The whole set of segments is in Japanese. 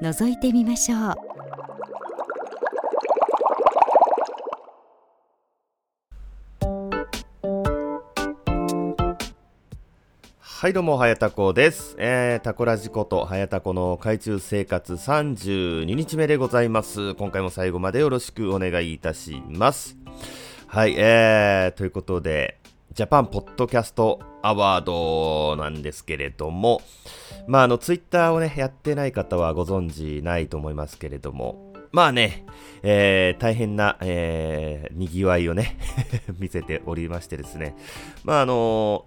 覗いてみましょうはいどうも、はやたこです。えー、タコラジコとはやたこの海中生活32日目でございます。今回も最後までよろしくお願いいたします。はい、えー、ということで、ジャパンポッドキャストアワードなんですけれども、まあ、あの、ツイッターをね、やってない方はご存知ないと思いますけれども、まあね、えー、大変な、えー、賑わいをね 見せておりましてですね、まああの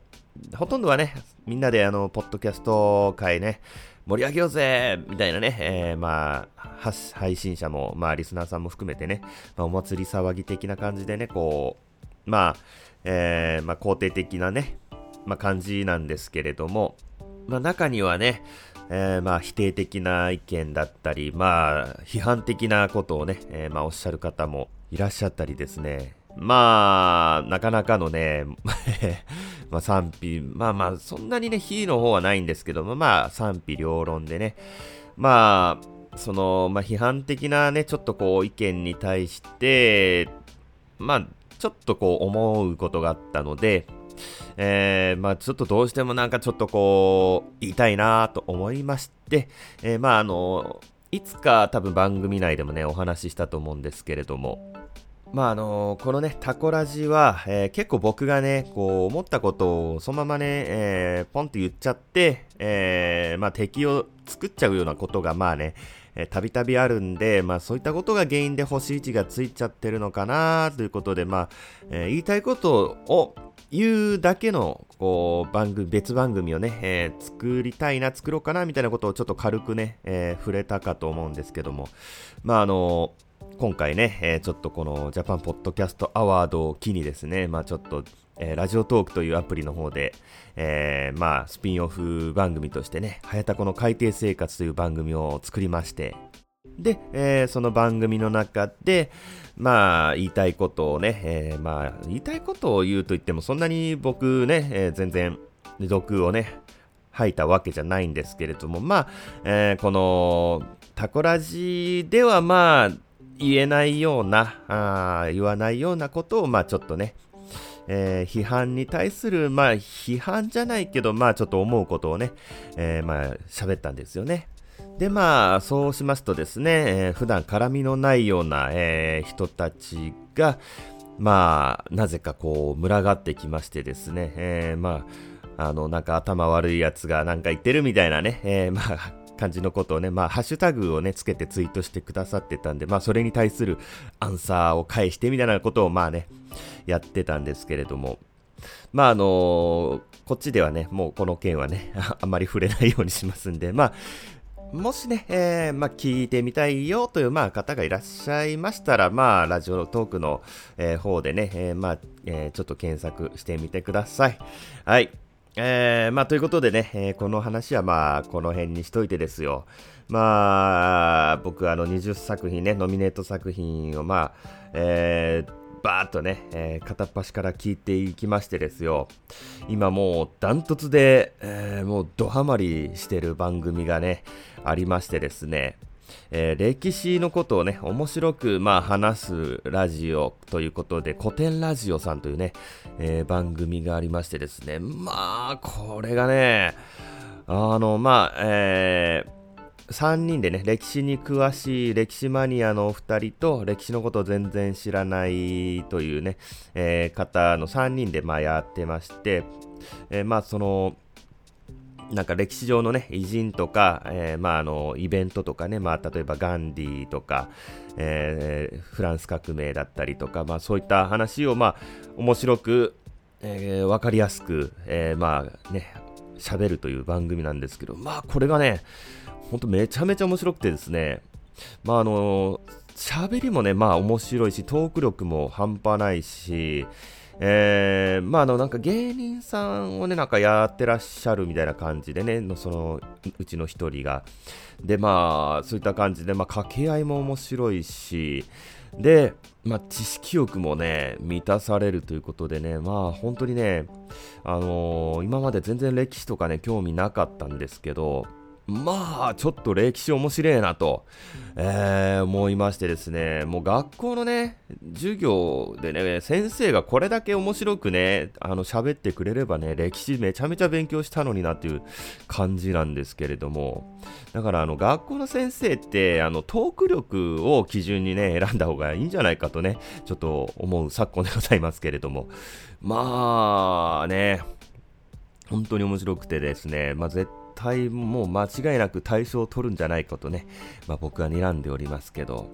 ほとんどはね、みんなであの、ポッドキャスト界ね、盛り上げようぜみたいなね、えー、まあ、配信者も、まあ、リスナーさんも含めてね、まあ、お祭り騒ぎ的な感じでね、こう、まあ、えー、まあ、肯定的なね、まあ、感じなんですけれども、まあ、中にはね、えー、まあ、否定的な意見だったり、まあ、批判的なことをね、えー、まあ、おっしゃる方もいらっしゃったりですね、まあ、なかなかのね、まあ賛否、まあまあ、そんなにね、非の方はないんですけども、まあ賛否両論でね、まあ、その、まあ批判的なね、ちょっとこう意見に対して、まあ、ちょっとこう思うことがあったので、えー、まあちょっとどうしてもなんかちょっとこう、言いたいなと思いまして、えー、まああの、いつか多分番組内でもね、お話ししたと思うんですけれども、まああのこのね、タコラジは、えー、結構僕がね、こう思ったことをそのままね、えー、ポンって言っちゃって、えー、まあ敵を作っちゃうようなことがまあね、たびたびあるんで、まあそういったことが原因で星1がついちゃってるのかなということで、まあ、えー、言いたいことを言うだけの、こう、番組、別番組をね、えー、作りたいな、作ろうかな、みたいなことをちょっと軽くね、えー、触れたかと思うんですけども、まああの今回ね、えー、ちょっとこのジャパンポッドキャストアワードを機にですね、まあちょっと、えー、ラジオトークというアプリの方で、えー、まあスピンオフ番組としてね、はやたこの海底生活という番組を作りまして、で、えー、その番組の中で、まあ、言いたいことをね、えー、まあ、言いたいことを言うと言っても、そんなに僕ね、えー、全然、毒をね、吐いたわけじゃないんですけれども、まあ、えー、この、タコラジではまあ、言えないような、あ言わないようなことを、まあちょっとね、えー、批判に対する、まあ批判じゃないけど、まあちょっと思うことをね、えー、まあ喋ったんですよね。で、まあそうしますとですね、えー、普段絡みのないような、えー、人たちが、まあなぜかこう群がってきましてですね、えー、まああの、なんか頭悪いやつがなんか言ってるみたいなね、えー、まあ、感じのことをね、まあ、ハッシュタグをね、つけてツイートしてくださってたんで、まあ、それに対するアンサーを返してみたいなことを、まあね、やってたんですけれども、まあ、あのー、こっちではね、もうこの件はね、あんまり触れないようにしますんで、まあ、もしね、えー、まあ、聞いてみたいよという、まあ、方がいらっしゃいましたら、まあ、ラジオトークの、えー、方でね、えー、まあ、えちょっと検索してみてください。はい。えー、まあ、ということでね、えー、この話はまあ、この辺にしといてですよ。まあ、僕、あの、20作品ね、ノミネート作品を、まあ、えー、バーっとね、えー、片っ端から聞いていきましてですよ。今もうダントツで、えー、もうドハマりしてる番組がね、ありましてですね。えー、歴史のことをね、面白く、まあ、話すラジオということで、古典ラジオさんというね、えー、番組がありましてですね、まあ、これがね、あの、まあ、えー、3人でね、歴史に詳しい歴史マニアのお二人と、歴史のことを全然知らないというね、えー、方の3人でまあやってまして、えー、まあその、なんか歴史上のね、偉人とか、えー、まああの、イベントとかね、まあ例えばガンディとか、えー、フランス革命だったりとか、まあそういった話をまあ面白く、えー、わかりやすく、えー、まあね、喋るという番組なんですけど、まあこれがね、ほんとめちゃめちゃ面白くてですね、まああの喋りもね、まあ面白いし、トーク力も半端ないし、えー、まああのなんか芸人さんをね、なんかやってらっしゃるみたいな感じでね、のそのうちの一人が。で、まあそういった感じで、まあ掛け合いも面白いし、で、まあ、知識欲もね、満たされるということでね、まあ本当にね、あのー、今まで全然歴史とかね、興味なかったんですけど、まあ、ちょっと歴史面白いなと、えー、思いましてですね、もう学校のね、授業でね、先生がこれだけ面白くね、あの、喋ってくれればね、歴史めちゃめちゃ勉強したのになっていう感じなんですけれども、だからあの、学校の先生って、あの、トーク力を基準にね、選んだ方がいいんじゃないかとね、ちょっと思う昨今でございますけれども、まあね、本当に面白くてですね、まあ絶対もう間違いなく大賞を取るんじゃないかとね、まあ、僕は睨んでおりますけど、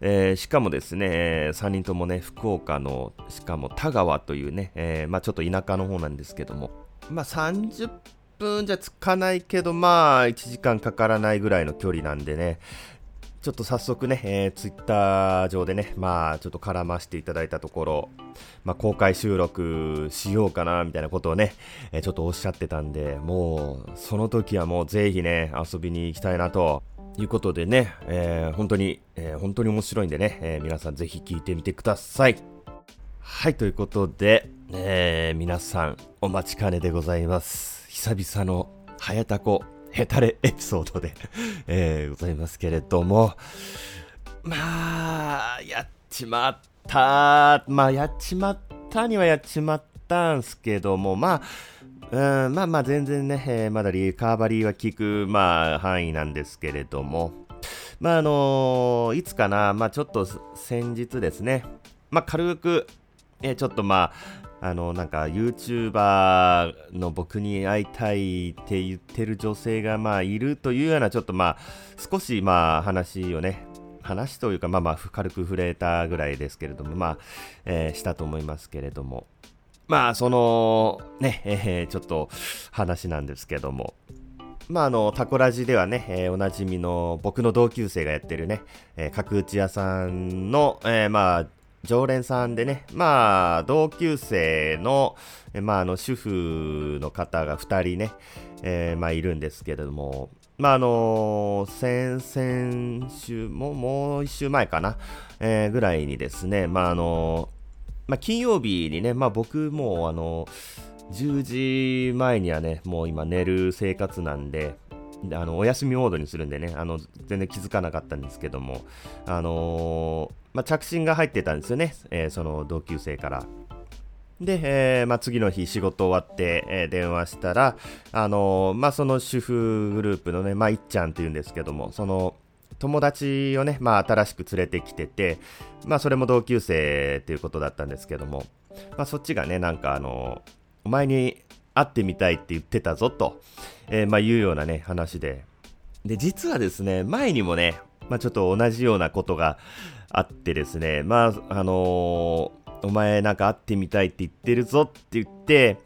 えー、しかもですね、3人ともね、福岡の、しかも田川というね、えー、まあ、ちょっと田舎の方なんですけども、まあ、30分じゃつかないけど、まあ、1時間かからないぐらいの距離なんでね、ちょっと早速ね、えー、ツイッター上でね、まあ、ちょっと絡ましていただいたところ、まあ、公開収録しようかな、みたいなことをね、えー、ちょっとおっしゃってたんで、もう、その時はもうぜひね、遊びに行きたいなと、いうことでね、えー、本当に、えー、本当に面白いんでね、えー、皆さんぜひ聞いてみてください。はい、ということで、えー、皆さんお待ちかねでございます。久々の早田子ヘタレエピソードで えー、ございますけれども、まあ、やっちまった。まあ、やっちまったにはやっちまったんすけども、まあ、うん、まあまあ全然ね、えー、まだリカバリーは効く、まあ、範囲なんですけれども、まああのー、いつかな、まあちょっと先日ですね、まあ軽く、えー、ちょっとまあ、あの、なんか YouTuber の僕に会いたいって言ってる女性がまあいるというようなちょっとまあ少しまあ話をね、話というかまあまあ軽く触れたぐらいですけれどもまあ、えー、したと思いますけれども。まあそのね、えー、ちょっと話なんですけども。まあ、あの、タコラジではね、えー、おなじみの僕の同級生がやってるね、えー、角打ち屋さんの、えー、まあ、常連さんでね、まあ、同級生の、まあ、あの、主婦の方が2人ね、えー、まあ、いるんですけれども、まあ、あの先々週も、もう1週前かな、えー、ぐらいにですね、まあ、あのまあ、金曜日にね、まあ、僕も、あの10時前にはね、もう今寝る生活なんで、あのお休みモードにするんでね、あの全然気づかなかったんですけども、あのー、まあ、着信が入ってたんですよね、えー、その同級生から。で、えー、まあ、次の日仕事終わって、えー、電話したら、あのー、まあ、その主婦グループのね、まあ、いっちゃんっていうんですけども、その友達をね、まあ、新しく連れてきてて、まあ、それも同級生っていうことだったんですけども、まあ、そっちがね、なんかあのお前に会ってみたいって言ってたぞと、えー、まあ、いうようなね、話で。で、実はですね、前にもね、まあ、ちょっと同じようなことがあってですね、まあ、あのー、お前なんか会ってみたいって言ってるぞって言って、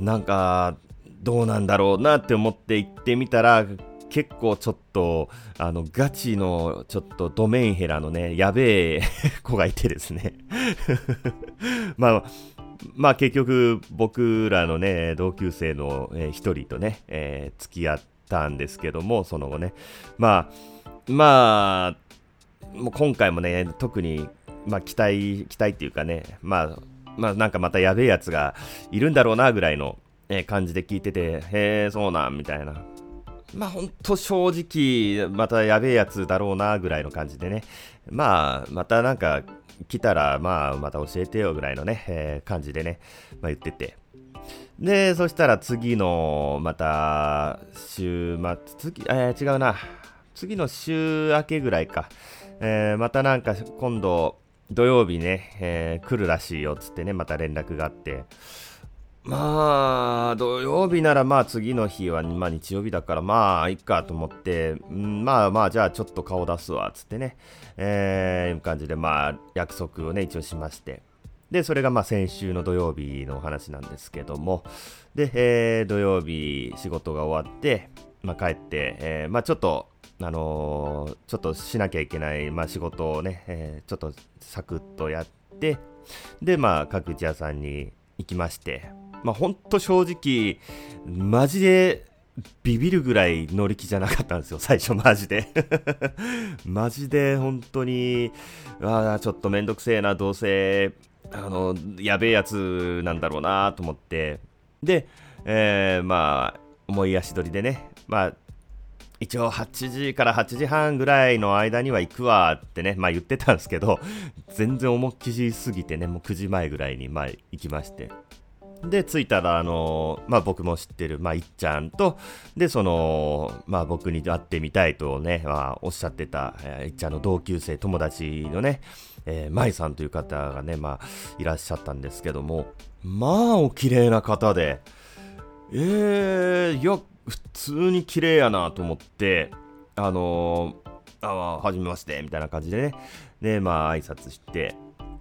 なんか、どうなんだろうなって思って行ってみたら、結構ちょっと、あの、ガチの、ちょっとドメインヘラのね、やべえ子がいてですね まあ、まあ結局僕らのね、同級生の一、人とね、えー、付き合ったんですけども、その後ね。まあ、まあ、もう今回もね、特に、まあ期待、期待っていうかね、まあ、まあなんかまたやべえやつがいるんだろうなぐらいの、感じで聞いてて、へえ、そうなん、みたいな。まあ本当正直、またやべえやつだろうなぐらいの感じでね。まあ、またなんか来たら、まあ、また教えてよぐらいのね、えー、感じでね、まあ、言ってて。で、そしたら次の、また、週末、次、えー、違うな。次の週明けぐらいか。えー、またなんか今度、土曜日ね、えー、来るらしいよっつってね、また連絡があって。まあ、土曜日ならまあ次の日は、まあ日曜日だからまあいっかと思って、まあまあじゃあちょっと顔出すわ、つってね、えー、いう感じでまあ約束をね、一応しまして。で、それがまあ先週の土曜日のお話なんですけども、で、えー、土曜日仕事が終わって、まあ帰って、えー、まあちょっと、あのー、ちょっとしなきゃいけない、まあ、仕事をね、えー、ちょっとサクッとやって、で、まあ、各打ち屋さんに行きまして、まあ、ほんと正直、マジでビビるぐらい乗り気じゃなかったんですよ、最初マジで。マジで本当に、ああ、ちょっとめんどくせえな、どうせ、あの、やべえやつなんだろうなと思って、で、えー、まあ、重い足取りでね、まあ、一応8時から8時半ぐらいの間には行くわってね、まあ言ってたんですけど、全然重きじすぎてね、もう9時前ぐらいにまあ行きまして。で、着いたら、あのまあ、僕も知ってる、まあ、いっちゃんと、で、その、まあ、僕に会ってみたいとね、まあ、おっしゃってた、えー、いっちゃんの同級生、友達のね、えー、舞さんという方がね、まあ、いらっしゃったんですけども、まあ、お綺麗な方で、えー、いや、普通に綺麗やなと思って、あのー、あ、はじめまして、みたいな感じでね、で、まあ、挨拶して、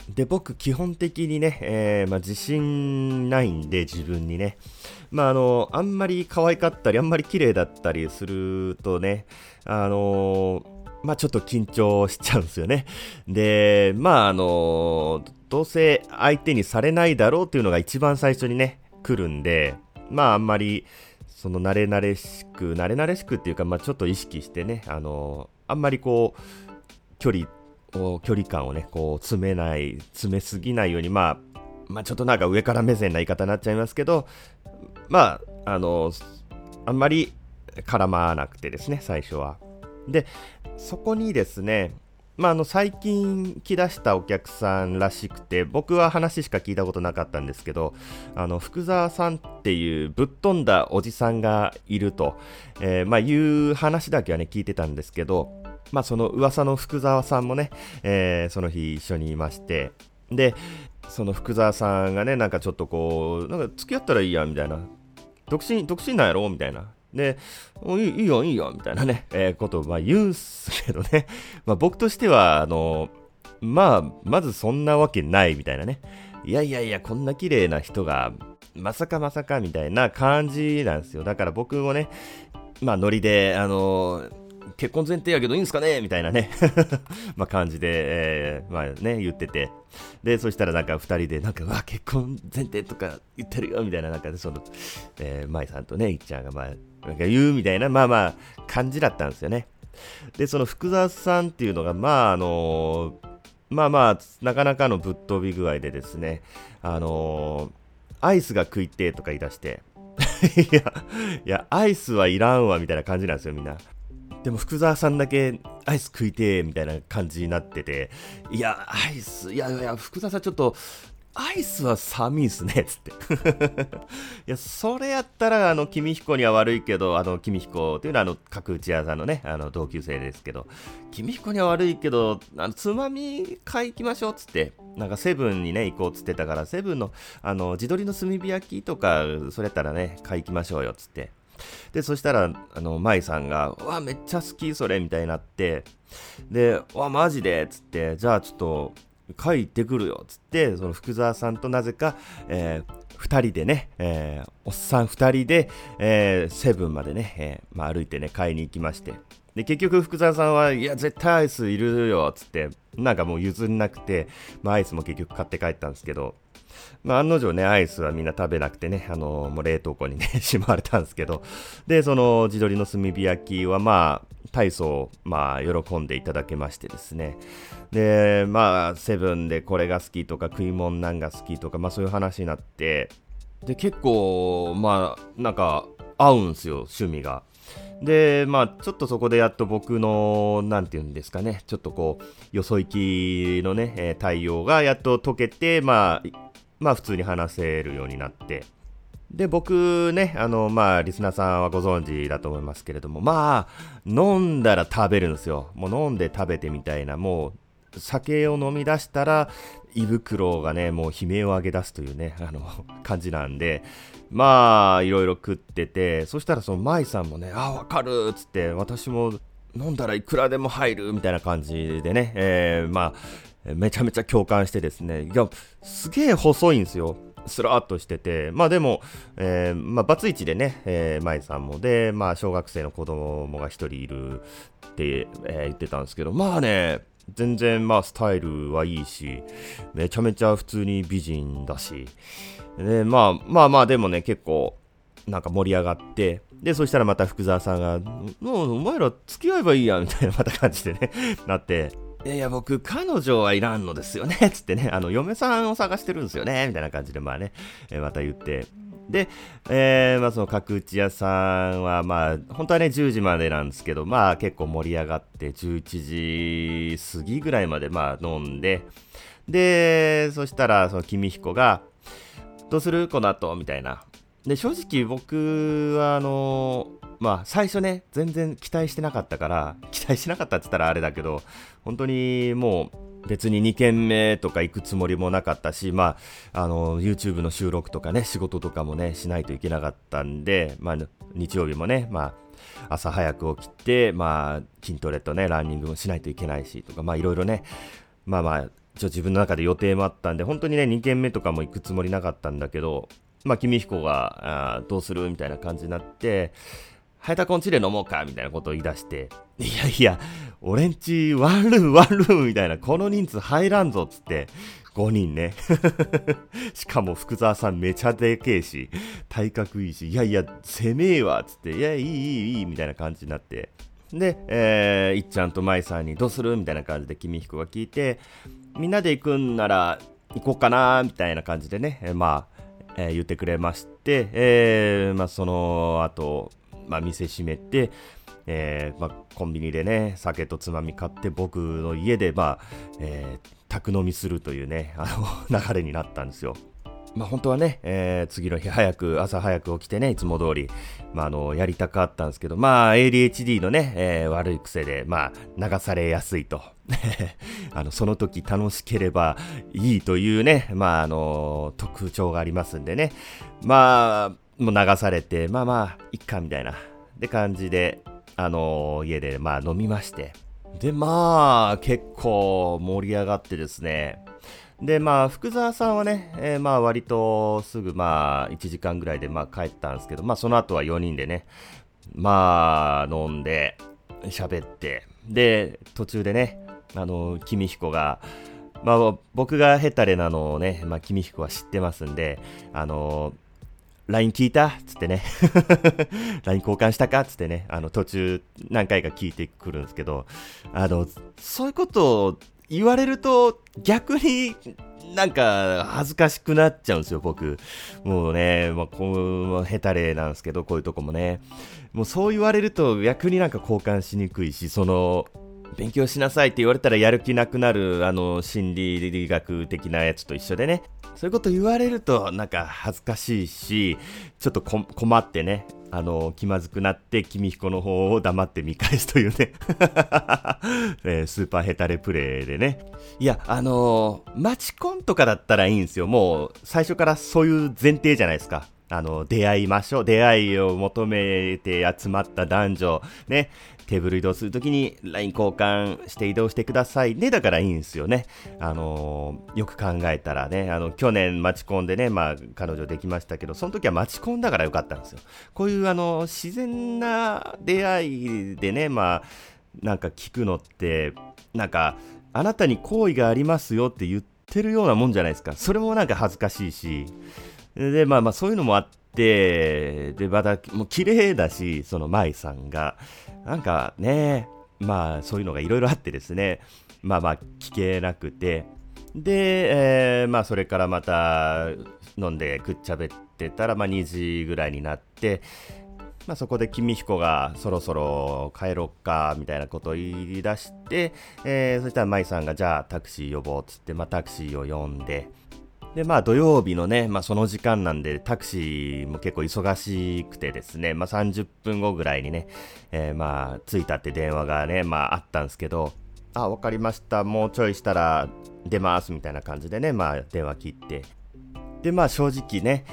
で、僕、基本的にね、えー、まあ、自信ないんで、自分にね。まあ、あの、あんまり可愛かったり、あんまり綺麗だったりするとね、あのまあ、ちょっと緊張しちゃうんですよね。で、まあ、あのどうせ相手にされないだろうっていうのが一番最初にね、来るんで、まあ、あんまり、その、慣れ慣れしく、慣れ慣れしくっていうか、まあ、ちょっと意識してね、あのあんまりこう、距離距離感をね、こう詰めない、詰めすぎないように、まあ、まあ、ちょっとなんか上から目線な言い方になっちゃいますけど、まあ、あの、あんまり絡まなくてですね、最初は。で、そこにですね、まあ、あの最近来だしたお客さんらしくて僕は話しか聞いたことなかったんですけどあの福沢さんっていうぶっ飛んだおじさんがいると、えー、まあ、いう話だけはね聞いてたんですけどまあ、その噂の福沢さんもね、えー、その日一緒にいまして、で、その福沢さんがね、なんかちょっとこう、なんか付き合ったらいいや、みたいな。独身、独身なんやろみたいな。で、いいいいよ、いいよ、みたいなね、えー、ことをまあ言うんすけどね。まあ僕としては、あの、まあ、まずそんなわけないみたいなね。いやいやいや、こんな綺麗な人が、まさかまさかみたいな感じなんですよ。だから僕もね、まあノリで、あの結婚前提やけどいいんすかね？みたいなね まあ感じで、えー、まあね、言ってて。で、そしたらなんか二人で、なんか、わ、結婚前提とか言ってるよみたいな、なんかその、えー、舞さんとね、いっちゃんがまあ、なんか言うみたいな、まあまあ、感じだったんですよね。で、その福沢さんっていうのが、まあ、あのー、まあまあ、なかなかのぶっ飛び具合でですね、あのー、アイスが食いてとか言い出して、いや、いや、アイスはいらんわ、みたいな感じなんですよ、みんな。でも福沢さんだけアイス食いてみたいな感じになってて、いや、アイス、いやいや、福沢さんちょっと、アイスは寒いっすね、つって。いや、それやったら、あの、君彦には悪いけど、あの、君彦っていうのは、あの、角打ち屋さんのね、あの、同級生ですけど、君彦には悪いけど、あの、つまみ買い行きましょう、つって。なんか、セブンにね、行こうっ、つってたから、セブンの、あの、地鶏の炭火焼きとか、それやったらね、買い行きましょうよ、つって。で、そしたら、あの、舞さんが、わ、めっちゃ好き、それ、みたいになって、で、わ、マジで、つって、じゃあちょっと、帰ってくるよ、つって、その福沢さんとなぜか、えー、二人でね、えー、おっさん二人で、えー、セブンまでね、えー、まあ、歩いてね、買いに行きまして。で、結局福沢さんは、いや、絶対アイスいるよ、つって、なんかもう譲んなくて、まあ、アイスも結局買って帰ったんですけど、まあ、案の定ね、アイスはみんな食べなくてね、あのー、もう冷凍庫にね、しまわれたんですけど、で、その地鶏の炭火焼きはまあ、大層、まあ、喜んでいただけましてですね。で、まあ、セブンでこれが好きとか、食い物なんが好きとか、まあそういう話になって、で、結構、まあ、なんか、合うんすよ、趣味が。で、まあ、ちょっとそこでやっと僕の、なんていうんですかね、ちょっとこう、よそ行きのね、えー、対応がやっと解けて、まあ、まあ普通に話せるようになって、で、僕ね、あの、まあ、リスナーさんはご存知だと思いますけれども、まあ、飲んだら食べるんですよ。もう飲んで食べてみたいな、もう、酒を飲み出したら、胃袋がね、もう悲鳴を上げ出すというね、あの、感じなんで、まあ、いろいろ食ってて、そしたらその舞さんもね、あ、わかるっつって、私も飲んだらいくらでも入るみたいな感じでね、えー、まあ、めちゃめちゃ共感してですね、いや、すげえ細いんですよ。スラーっとしてて、まあでも、えー、まあ、バツイチでね、えー、舞さんもで、まあ、小学生の子供が1人いるって、えー、言ってたんですけど、まあね、全然まあスタイルはいいし、めちゃめちゃ普通に美人だし、で、まあまあまあでもね、結構、なんか盛り上がって、で、そしたらまた福沢さんが、もうお前ら付き合えばいいや、みたいなまた感じでね、なって、いやいや、僕、彼女はいらんのですよね、つってね、あの、嫁さんを探してるんですよね、みたいな感じで、まあね、えー、また言って、で、えー、まあその角打ち屋さんは、まあ、本当はね、10時までなんですけど、まあ結構盛り上がって、11時過ぎぐらいまで、まあ飲んで、で、そしたら、その、君彦が、どうする？この後みたいな。で、正直僕は、あのまあ、最初ね、全然期待してなかったから、期待しなかったって言ったらあれだけど、本当にもう、別に2軒目とか行くつもりもなかったし、まあ、あの、YouTube の収録とかね、仕事とかもね、しないといけなかったんで、まあ、日曜日もね、まあ、朝早く起きて、まあ、筋トレとね、ランニングもしないといけないし、とか、まあ、いろいろね、まあまあ、一応自分の中で予定もあったんで、本当にね、2軒目とかも行くつもりなかったんだけど、まあ、君彦が、あどうする？みたいな感じになって、ハヤタコンチで飲もうか？みたいなことを言い出して、いやいや、俺んちワンルームワンルームみたいな、この人数入らんぞっつって、5人ね。しかも福沢さんめちゃでけえし、体格いいし、いやいや、攻めえわっつって、いや、いいいいいいみたいな感じになって。で、えー、いっちゃんと舞さんにどうする？みたいな感じで君彦が聞いて、みんなで行くんなら行こうかなみたいな感じでね、まあ、えー、言ってくれまして、えー、まあ、その後、まあ、店閉めて、えー、まあ、コンビニでね、酒とつまみ買って僕の家で、まあ、えー、宅飲みするというね、あの 流れになったんですよ。まあ、本当はね、えー、次の日早く、朝早く起きてね、いつも通り、まあ、あの、やりたかったんですけど、まあ、ADHD のね、えー、悪い癖で、まあ、流されやすいと。あの、その時楽しければいいというね、まあ、あの、特徴がありますんでね、まあ、もう流されて、まあまあ、いっか、みたいな、で感じで、あの、家で、まあ、飲みまして、で、まあ、結構盛り上がってですね、で、まあ、福沢さんはね、えー、まあ、割とすぐ、まあ、1時間ぐらいで、まあ、帰ったんですけど、まあ、その後は4人でね、まあ、飲んで、喋って、で、途中でね、あの、君彦が、まあ、僕がヘタレなのをね、まあ、君彦は知ってますんで、あの、LINE 聞いた？つってね。LINE 交換したか？つってね、あの、途中何回か聞いてくるんですけど、あの、そういうことを言われると逆になんか恥ずかしくなっちゃうんですよ、僕。もうね、まあ、こう、ヘタレなんですけど、こういうとこもね。もうそう言われると逆になんか交換しにくいし、その、勉強しなさいって言われたらやる気なくなる、あの、心理学的なやつと一緒でね。そういうこと言われると、なんか恥ずかしいし、ちょっと困ってね、あの、気まずくなって、君彦の方を黙って見返すというね えー、スーパーヘタレプレイでね。いや、あのー、マチコンとかだったらいいんですよ。もう、最初からそういう前提じゃないですか。あの、出会いましょう。出会いを求めて集まった男女、ね、テーブル移動するときに LINE 交換して移動してくださいね。だからいいんですよね。あのー、よく考えたらね、あの、去年待ち込んでね、まあ、彼女できましたけど、その時は待ち込んだからよかったんですよ。こういうあの、自然な出会いでね、まあ、なんか聞くのって、なんか、あなたに好意がありますよって言ってるようなもんじゃないですか。それもなんか恥ずかしいし、で、まあまあそういうのもあって、で、また、もう綺麗だし、その舞さんが、なんかね、まあそういうのがいろいろあってですね、まあまあ聞けなくて、で、えー、まあそれからまた飲んでくっちゃべってたら、まあ2時ぐらいになって、まあ、そこで君彦がそろそろ帰ろっかみたいなことを言い出して、えー、そしたら舞さんがじゃあタクシー呼ぼうっつって、まあ、タクシーを呼んで、で、まあ土曜日のね、まあその時間なんでタクシーも結構忙しくてですね、まあ30分後ぐらいにね、えー、まあ着いたって電話がね、まああったんですけど、あ、わかりました、もうちょいしたら出ますみたいな感じでね、まあ電話切って。で、まあ正直ね、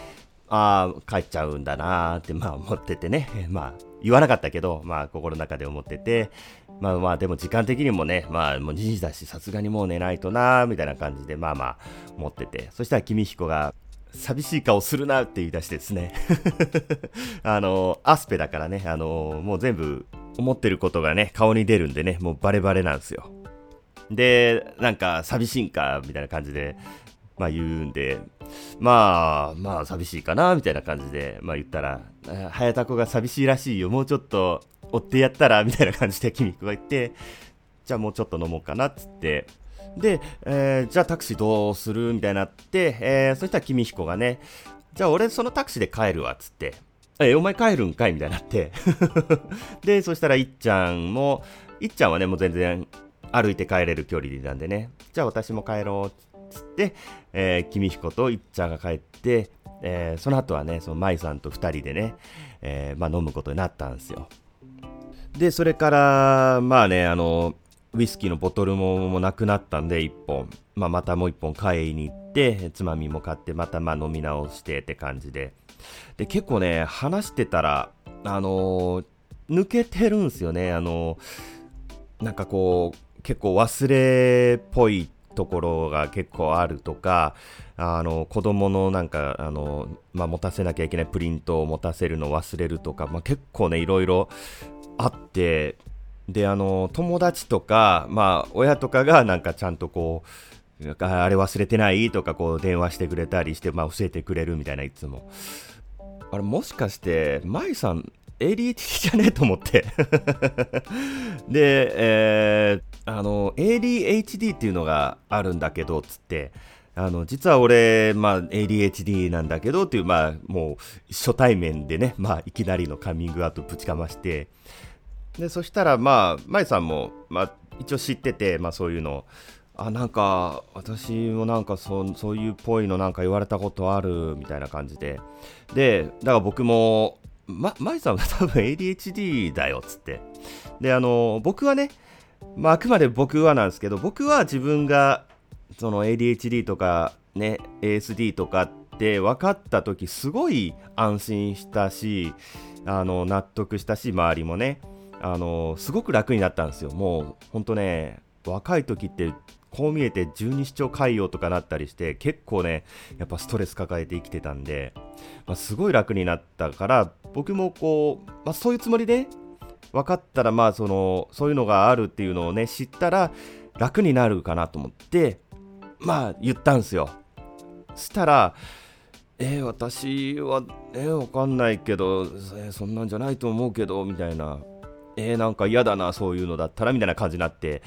ああ、帰っちゃうんだなーってまあ思っててね、まあ言わなかったけど、まあ心の中で思ってて、まあまあでも時間的にもね、まあもう2時だしさすがにもう寝ないとなみたいな感じでまあまあ思ってて、そしたら君彦が寂しい顔するなって言い出してですね あの、アスペだからね、あの、もう全部思ってることがね、顔に出るんでね、もうバレバレなんですよ。で、なんか寂しいんか、みたいな感じで、まあ言うんで、まあ、まあ寂しいかな、みたいな感じで、まあ言ったら、早田子が寂しいらしいよ、もうちょっと追ってやったら、みたいな感じでキミコが言って、じゃあもうちょっと飲もうかな、っつって、で、えー、じゃあタクシーどうするみたいになって、えー、そしたら君彦がね、じゃあ俺そのタクシーで帰るわ、っつって。え、お前帰るんかいみたいになって。で、そしたらいっちゃんも、いっちゃんはね、もう全然歩いて帰れる距離なんでね、じゃあ私も帰ろう、つって、えー、君彦といっちゃんが帰って、えー、その後はね、その舞さんと二人でね、えー、まあ飲むことになったんですよ。で、それから、まあね、あの、ウイスキーのボトルもなくなったんで、1本。まあ、またもう1本買いに行って、つまみも買って、またまあ飲み直してって感じで。で、結構ね、話してたら、あの、抜けてるんですよね。あの、なんかこう、結構忘れっぽいところが結構あるとか、あの、子供のなんか、あの、まあ、持たせなきゃいけないプリントを持たせるの忘れるとか、まあ、結構ね、いろいろあって、で、あの、友達とか、まあ、親とかがなんかちゃんとこう、あれ忘れてないとかこう電話してくれたりして、まあ教えてくれるみたいな、いつも。あれもしかして、舞さん ADHD じゃねえと思って。で、えー、あの、ADHD っていうのがあるんだけど、つって、あの、実は俺、まあ、ADHD なんだけどっていう、まあ、もう、初対面でね、まあ、いきなりのカミングアウトぶちかまして、でそしたらまあ舞さんも、まあ、一応知ってて、まあ、そういうの。あなんか私もなんかそそういうっぽいのなんか言われたことあるみたいな感じで。でだから僕もま、舞さんが多分 ADHD だよっつってであの僕はね、まあ、あくまで僕はなんですけど僕は自分がその ADHD とかね ASD とかって分かった時すごい安心したしあの納得したし周りもねあのすごく楽になったんですよ。もう本当ね、若い時ってこう見えて十二指腸潰瘍とかなったりして結構ねやっぱストレス抱えて生きてたんで、まあ、すごい楽になったから僕もこう、まあ、そういうつもりで分かったらまあそのそういうのがあるっていうのをね知ったら楽になるかなと思ってまあ言ったんですよ。そしたらえー、私はえー、わかんないけど、えー、そんなんじゃないと思うけどみたいな。えー、なんか嫌だな、そういうのだったら、みたいな感じになって、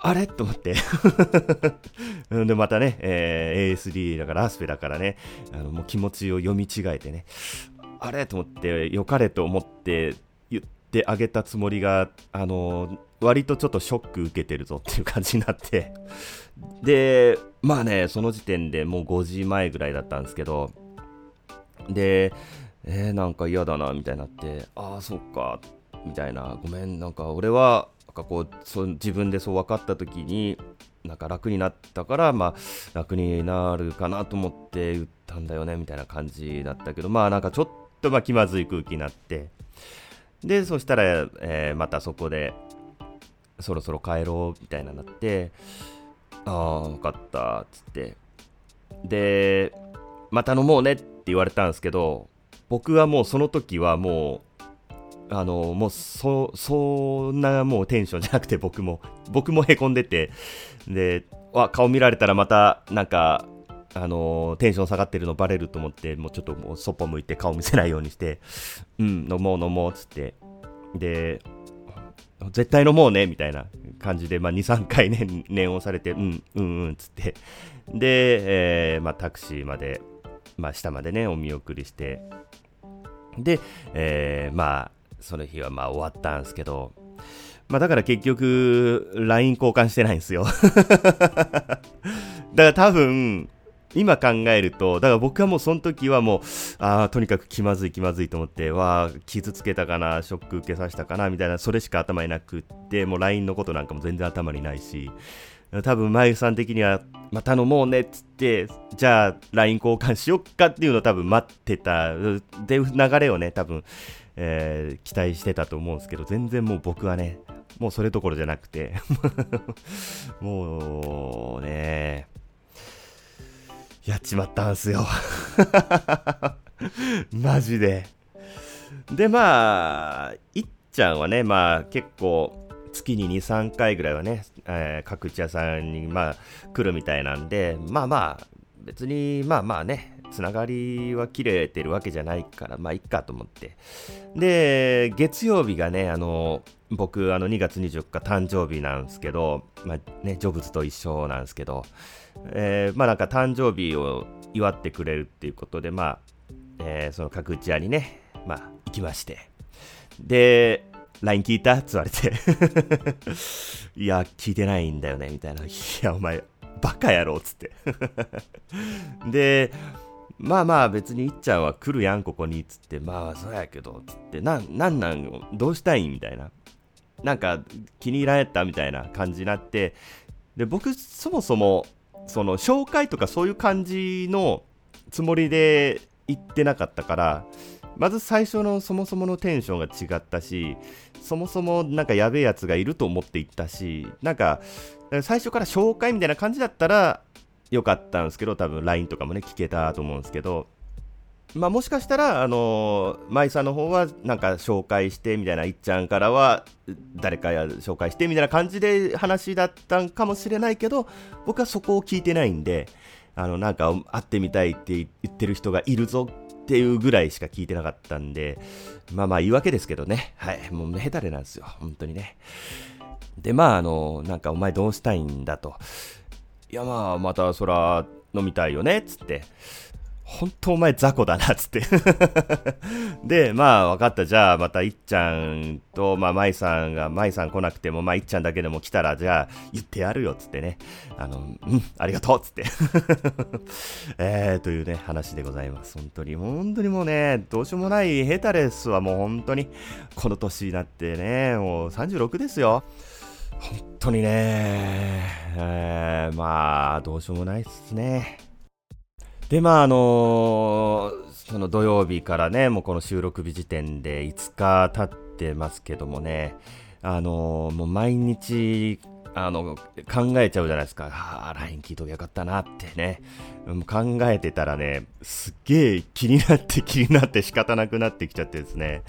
あれ？と思って。で、またね、えー、ASD だから、アスペだからね、あのもう気持ちを読み違えてね、あれ？と思って、良かれと思って言ってあげたつもりが、あの割とちょっとショック受けてるぞっていう感じになって。で、まあね、その時点でもう5時前ぐらいだったんですけど、で、えー、なんか嫌だな、みたいになって、ああ、そっか、みたいな。ごめんなんか俺はなんかこうそ自分でそう分かった時になんか楽になったからまあ楽になるかなと思って言ったんだよねみたいな感じだったけど。まあなんかちょっとま気まずい空気になって。でそしたら、えー、またそこでそろそろ帰ろうみたいななってああ分かったっつって。でまた飲もうねって言われたんですけど僕はもうその時はもうあのもうそそんなもうテンションじゃなくて僕も僕もへこんでて。でわ顔見られたらまたなんかあのテンション下がってるのバレると思ってもうちょっともうそっぽ向いて顔見せないようにしてうん飲もう飲もうっつって。で絶対飲もうねみたいな感じで、まあ、23回ね念をされてうんうんうんっつって。で、えーまあ、タクシーまで、まあ、下までねお見送りして。で、えー、まあその日はまあ終わったんですけど、まあだから結局、LINE 交換してないんですよ。だから多分、今考えると、だから僕はもうその時はもう、ああ、とにかく気まずい気まずいと思って、わあ、傷つけたかな、ショック受けさせたかな、みたいな、それしか頭になくって、もう LINE のことなんかも全然頭にないし、多分、まゆさん的には、また飲もうねっつって、じゃあ LINE 交換しよっかっていうのを多分待ってた、で、流れをね、多分、えー、期待してたと思うんですけど、全然もう僕はね、もうそれどころじゃなくて もうね、やっちまったんすよ。マジで。で、まあ、いっちゃんはね、まあ結構、月に2、3回ぐらいはね、えー、各地屋さんに、まあ、来るみたいなんで、まあまあ、別に、まあまあね、つながりは切れてるわけじゃないから、まあ、いっかと思って。で、月曜日がね、あの、僕、あの、2月24日誕生日なんですけど、まあね、ジョブズと一緒なんですけど、えー、まあなんか誕生日を祝ってくれるっていうことで、まあ、えー、その各打ち屋にね、まあ、行きまして。で、LINE 聞いた？って言われて。いや、聞いてないんだよね、みたいな。いや、お前、バカやろ、つって。で、まあまあ別にいっちゃんは来るやん、ここに、つって、まあそうやけど、つって、な、なんなんどうしたい？んみたいな。なんか気に入られた？みたいな感じになって、で、僕、そもそも、その、紹介とかそういう感じのつもりで行ってなかったから、まず最初のそもそものテンションが違ったし、そもそもなんかやべえやつがいると思って行ったし、なんか、最初から紹介みたいな感じだったらよかったんですけど、多分 LINE とかもね、聞けたと思うんですけど、まあ、もしかしたら、あのー、舞さんの方はなんか紹介してみたいな、いっちゃんからは誰かや紹介してみたいな感じで話だったんかもしれないけど、僕はそこを聞いてないんで、あの、なんか会ってみたいって言ってる人がいるぞっていうぐらいしか聞いてなかったんで、まあまあ言い訳ですけどね。はい。もうヘタレなんですよ。本当にね。で、まああの、なんかお前どうしたいんだと。いやまあまたそら飲みたいよねっ。つって。本当お前雑魚だな、つって で、まあ、分かった。じゃあ、またいっちゃんと、まあ、舞さんが、舞さん来なくても、まあ、いっちゃんだけでも来たら、じゃあ、言ってやるよ、つってね。あの、うん、ありがとう、つって えー、というね、話でございます。本当に、本当にもうね、どうしようもないヘタレスはもう本当に、この年になってね、もう36ですよ。本当にね、えー、まあ、どうしようもないっすね。で、まあ、あのー、その土曜日からね、もうこの収録日時点で5日経ってますけどもね、あのー、もう毎日、あの、考えちゃうじゃないですか。ああ、LINE 聞いときゃよかったなってね。考えてたらね、すっげえ気になって気になって仕方なくなってきちゃってですね。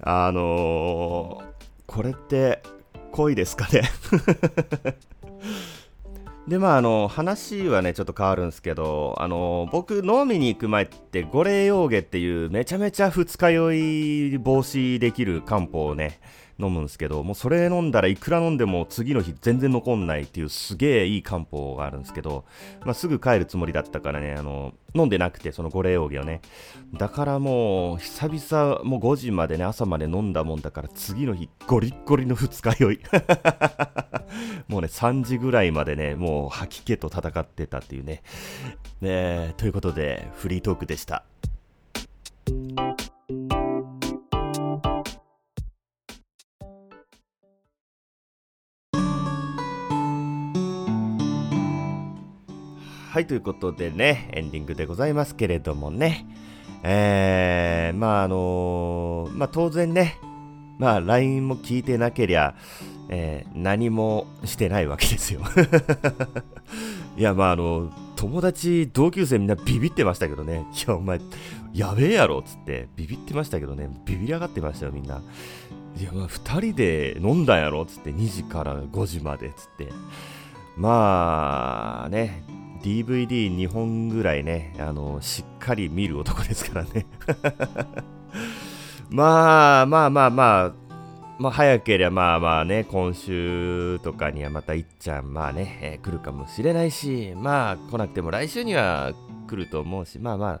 あのー、これって恋ですかね？で、まあ、あの、話はね、ちょっと変わるんですけど、あの、僕、飲みに行く前って、五霊洋下っていう、めちゃめちゃ二日酔い防止できる漢方をね、飲むんですけど、もうそれ飲んだらいくら飲んでも次の日全然残んないっていうすげえいい漢方があるんですけど、まあ、すぐ帰るつもりだったからね、あの、飲んでなくて、その五霊扇をね。だからもう、久々、もう5時までね、朝まで飲んだもんだから、次の日、ゴリッゴリの二日酔い。もうね、3時ぐらいまでね、もう吐き気と戦ってたっていうね。ねということで、フリートークでした。はい、ということでね、エンディングでございますけれどもね、えー、まああのー、まあ当然ね、まあ LINE も聞いてなけりゃ、えー、何もしてないわけですよ。いや、まああの、友達、同級生みんなビビってましたけどね、いや、お前、やべえやろっつって、ビビってましたけどね、ビビり上がってましたよ、みんな。いや、まあ、2人で飲んだんやろっつって、2時から5時までっつって。まあね、DVD2 本ぐらいね、あの、しっかり見る男ですからね。まあまあまあまあ、まあ早ければまあまあね、今週とかにはまたいっちゃん、まあね、えー、来るかもしれないし、まあ来なくても来週には来ると思うし、まあまあ、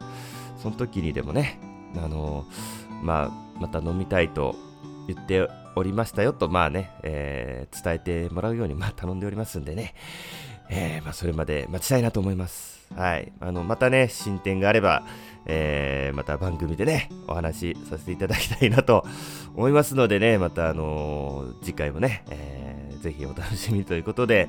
その時にでもね、あのまあ、また飲みたいと言っておりましたよと、まあね、えー、伝えてもらうように、まあ頼んでおりますんでね、えー、まあ、それまで待ちたいなと思います。はい。あの、またね、進展があれば、えー、また番組でね、お話しさせていただきたいなと思いますのでね、また、あのー、次回もね、えー、ぜひお楽しみということで、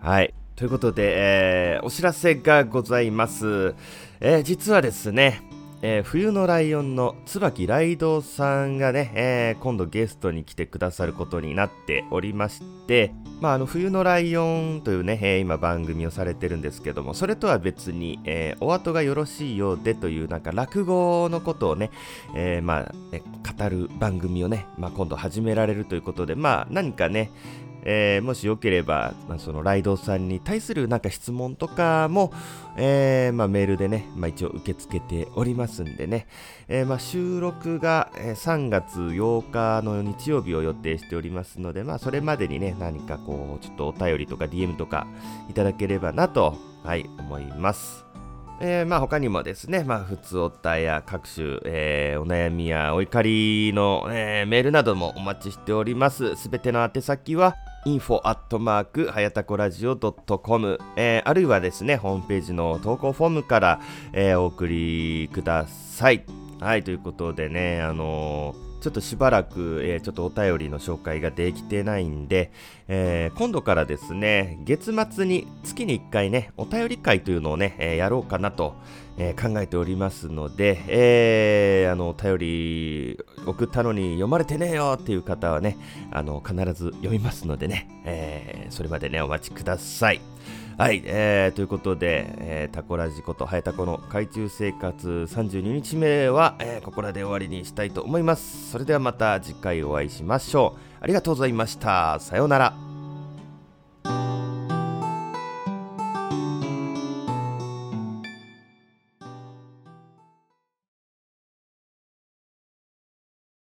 はい。ということで、えー、お知らせがございます。えー、実はですね、えー、冬のライオンの椿ライドさんがね、えー、今度ゲストに来てくださることになっておりまして、まあ、あの冬のライオンというね、えー、今番組をされてるんですけども、それとは別に、えお後がよろしいようでというなんか落語のことをね、えまあ、ね、語る番組をね、まあ、今度始められるということで、まあ、何かね、えー、もしよければ、まあ、そのライドさんに対するなんか質問とかも、えー、まあ、メールでね、まあ、一応受け付けておりますんでね、えー、ま収録が3月8日の日曜日を予定しておりますので、まあ、それまでにね、何かこう、ちょっとお便りとか DM とかいただければなと、はい、思います。えー、まあ他にもですね、まあ普通おったや各種、えー、お悩みやお怒りの、えー、メールなどもお待ちしております。すべての宛先は info アットマークはやたこラジオ .com、えー、あるいはですね、ホームページの投稿フォームから、えー、お送りください。はい、ということでね、あのーちょっとしばらく、えー、ちょっとお便りの紹介ができてないんで、えー、今度からですね、月末に月に1回ね、お便り会というのをね、えー、やろうかなと、え考えておりますので、えあの、お便り送ったのに読まれてねえよっていう方はね、あの、必ず読みますのでね、えそれまでね、お待ちください。はい、えー、ということで、えー、タコラジコとハエタコの海中生活32日目は、えー、ここらで終わりにしたいと思います。それではまた次回お会いしましょう。ありがとうございました。さようなら。